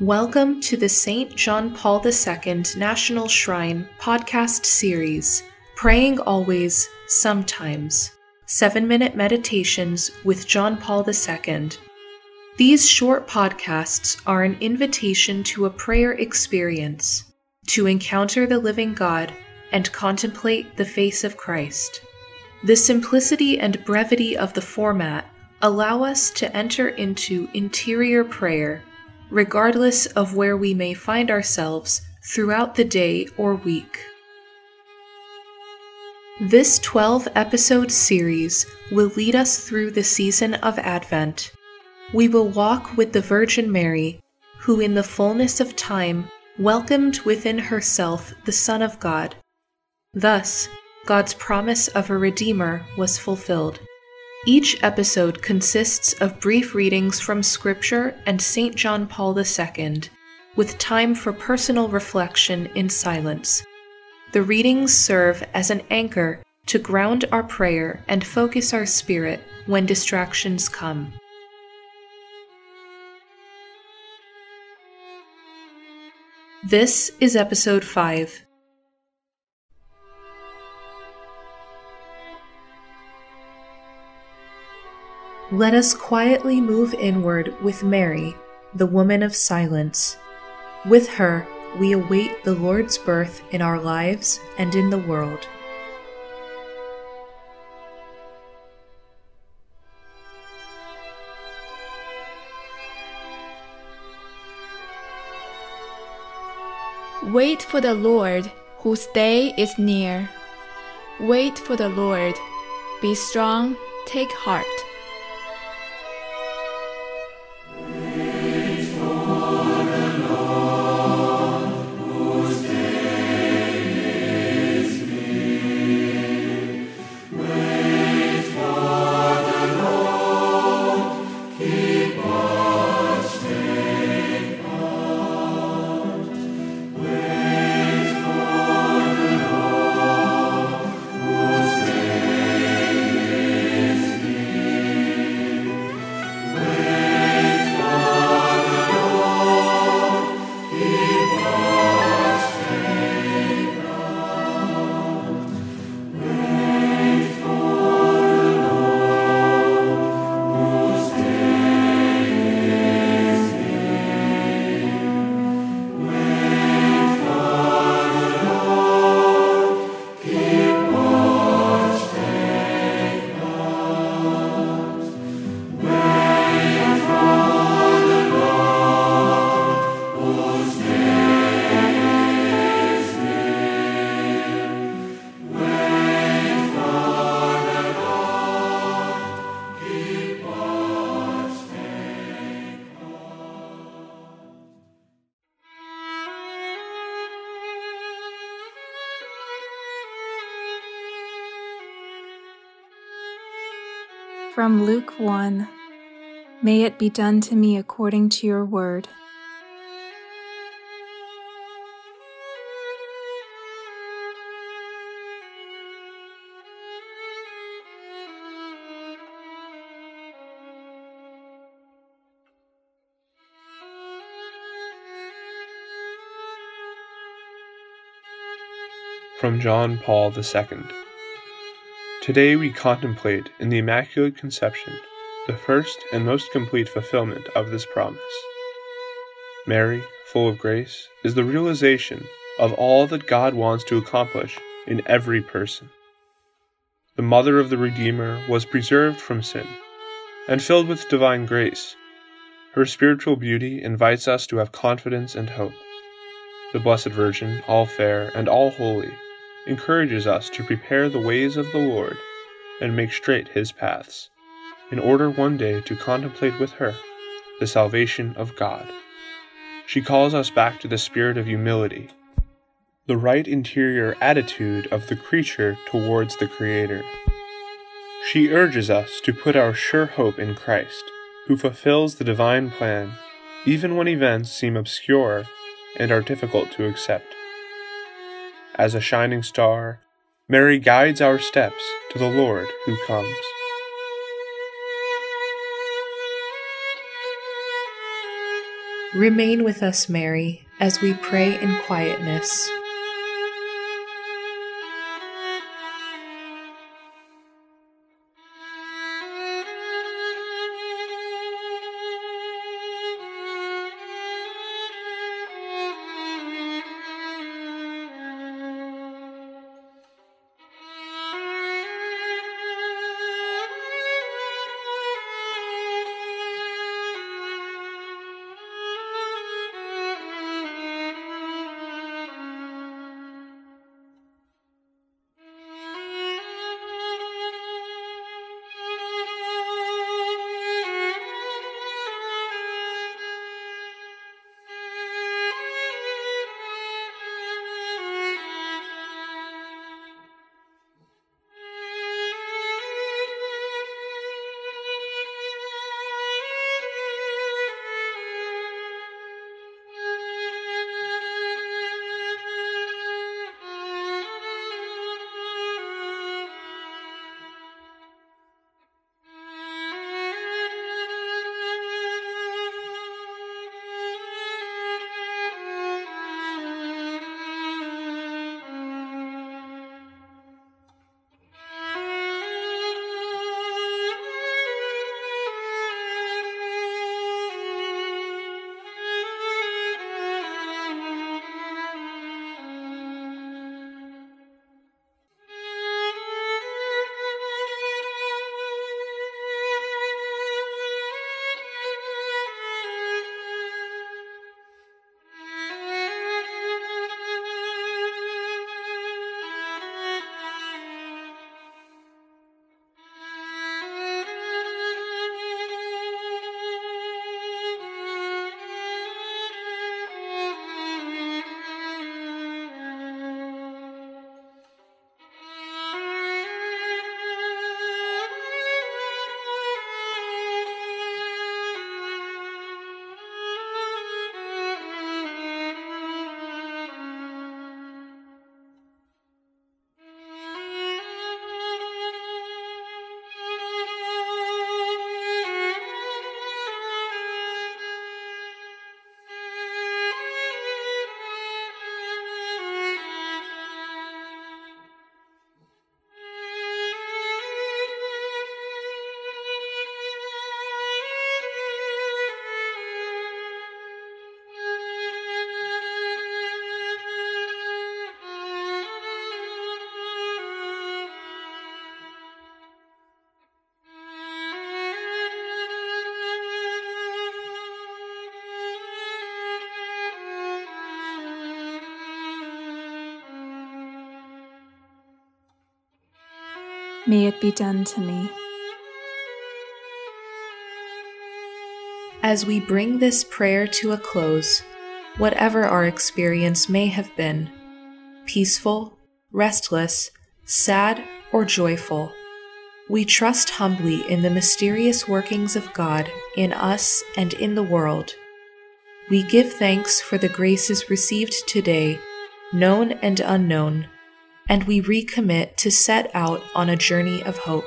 Welcome to the St. John Paul II National Shrine podcast series, Praying Always, Sometimes Seven Minute Meditations with John Paul II. These short podcasts are an invitation to a prayer experience, to encounter the living God and contemplate the face of Christ. The simplicity and brevity of the format allow us to enter into interior prayer, regardless of where we may find ourselves throughout the day or week. This 12 episode series will lead us through the season of Advent. We will walk with the Virgin Mary, who in the fullness of time welcomed within herself the Son of God. Thus, God's promise of a Redeemer was fulfilled. Each episode consists of brief readings from Scripture and St. John Paul II, with time for personal reflection in silence. The readings serve as an anchor to ground our prayer and focus our spirit when distractions come. This is episode 5. Let us quietly move inward with Mary, the woman of silence. With her, we await the Lord's birth in our lives and in the world. Wait for the Lord, whose day is near. Wait for the Lord. Be strong, take heart. From Luke 1 May it be done to me according to your word. From John Paul II. Today we contemplate in the Immaculate Conception the first and most complete fulfillment of this promise. Mary, full of grace, is the realization of all that God wants to accomplish in every person. The mother of the Redeemer was preserved from sin and filled with divine grace. Her spiritual beauty invites us to have confidence and hope. The Blessed Virgin, all fair and all holy, encourages us to prepare the ways of the Lord and make straight his paths, in order one day to contemplate with her the salvation of God. She calls us back to the spirit of humility, the right interior attitude of the creature towards the Creator. She urges us to put our sure hope in Christ, who fulfills the divine plan, even when events seem obscure and are difficult to accept. As a shining star, Mary guides our steps to the Lord who comes. Remain with us, Mary, as we pray in quietness. May it be done to me. As we bring this prayer to a close, whatever our experience may have been peaceful, restless, sad, or joyful we trust humbly in the mysterious workings of God in us and in the world. We give thanks for the graces received today, known and unknown and we recommit to set out on a journey of hope.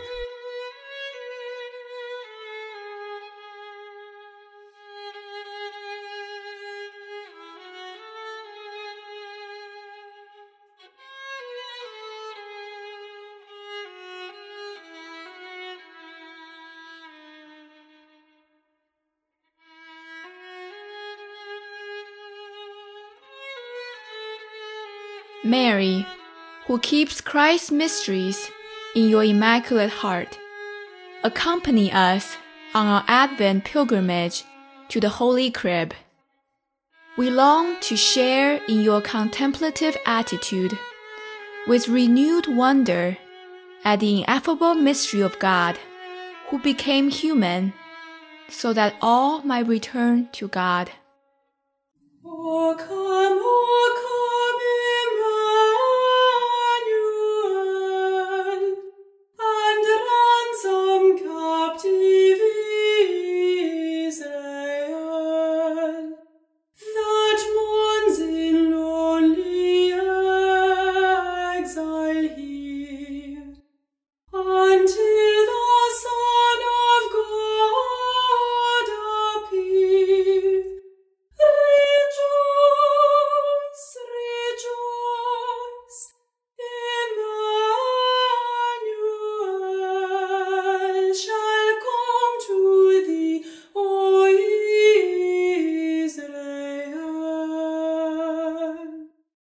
Mary, who keeps Christ's mysteries in your Immaculate Heart. Accompany us on our Advent pilgrimage to the Holy Crib. We long to share in your contemplative attitude with renewed wonder at the ineffable mystery of God, who became human, so that all might return to God. O come, O come.